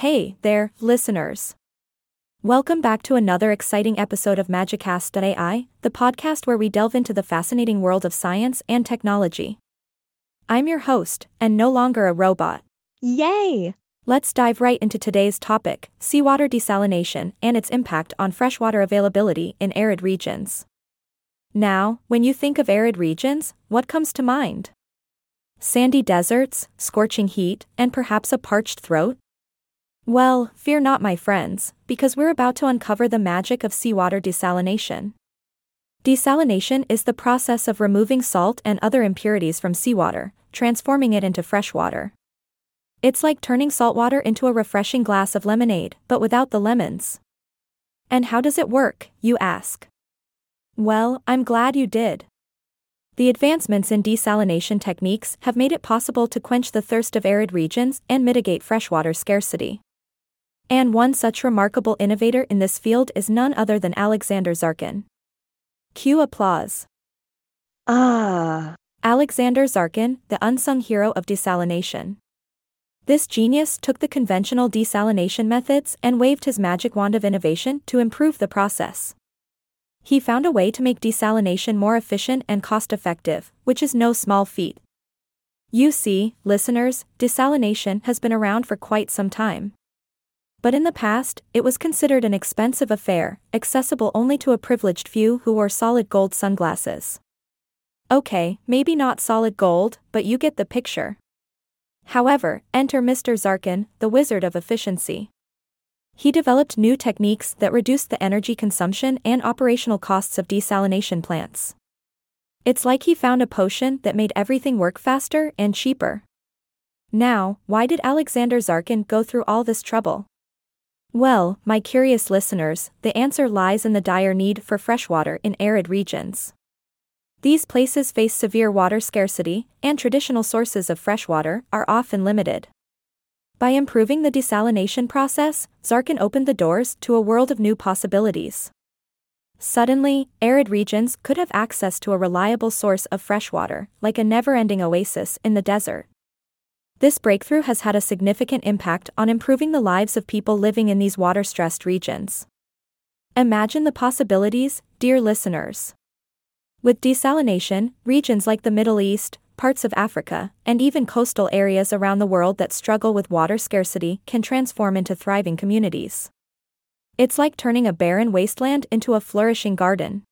Hey there, listeners. Welcome back to another exciting episode of Magicast.ai, the podcast where we delve into the fascinating world of science and technology. I'm your host, and no longer a robot. Yay! Let's dive right into today's topic seawater desalination and its impact on freshwater availability in arid regions. Now, when you think of arid regions, what comes to mind? Sandy deserts, scorching heat, and perhaps a parched throat? Well, fear not, my friends, because we're about to uncover the magic of seawater desalination. Desalination is the process of removing salt and other impurities from seawater, transforming it into fresh water. It's like turning salt water into a refreshing glass of lemonade, but without the lemons. And how does it work, you ask? Well, I'm glad you did. The advancements in desalination techniques have made it possible to quench the thirst of arid regions and mitigate freshwater scarcity. And one such remarkable innovator in this field is none other than Alexander Zarchin. Cue applause. Ah, Alexander Zarchin, the unsung hero of desalination. This genius took the conventional desalination methods and waved his magic wand of innovation to improve the process. He found a way to make desalination more efficient and cost effective, which is no small feat. You see, listeners, desalination has been around for quite some time. But in the past, it was considered an expensive affair, accessible only to a privileged few who wore solid gold sunglasses. Okay, maybe not solid gold, but you get the picture. However, enter Mr. Zarchin, the wizard of efficiency. He developed new techniques that reduced the energy consumption and operational costs of desalination plants. It's like he found a potion that made everything work faster and cheaper. Now, why did Alexander Zarchin go through all this trouble? Well, my curious listeners, the answer lies in the dire need for fresh water in arid regions. These places face severe water scarcity, and traditional sources of fresh water are often limited. By improving the desalination process, Zarchin opened the doors to a world of new possibilities. Suddenly, arid regions could have access to a reliable source of fresh water, like a never ending oasis in the desert. This breakthrough has had a significant impact on improving the lives of people living in these water stressed regions. Imagine the possibilities, dear listeners. With desalination, regions like the Middle East, parts of Africa, and even coastal areas around the world that struggle with water scarcity can transform into thriving communities. It's like turning a barren wasteland into a flourishing garden.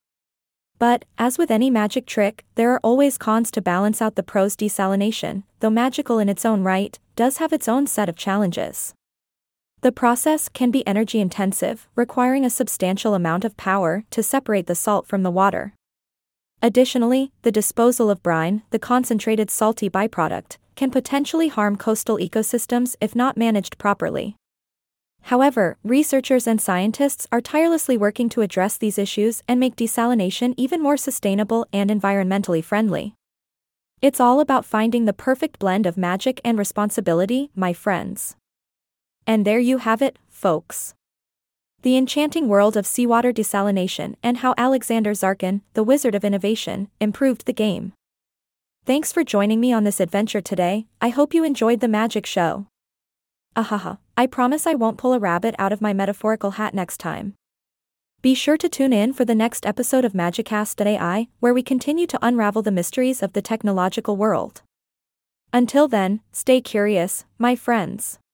But, as with any magic trick, there are always cons to balance out the pros. Desalination, though magical in its own right, does have its own set of challenges. The process can be energy intensive, requiring a substantial amount of power to separate the salt from the water. Additionally, the disposal of brine, the concentrated salty byproduct, can potentially harm coastal ecosystems if not managed properly. However, researchers and scientists are tirelessly working to address these issues and make desalination even more sustainable and environmentally friendly. It's all about finding the perfect blend of magic and responsibility, my friends. And there you have it, folks. The enchanting world of seawater desalination and how Alexander Zarchin, the wizard of innovation, improved the game. Thanks for joining me on this adventure today, I hope you enjoyed the magic show. Ahaha, I promise I won't pull a rabbit out of my metaphorical hat next time. Be sure to tune in for the next episode of Magicast.ai, where we continue to unravel the mysteries of the technological world. Until then, stay curious, my friends.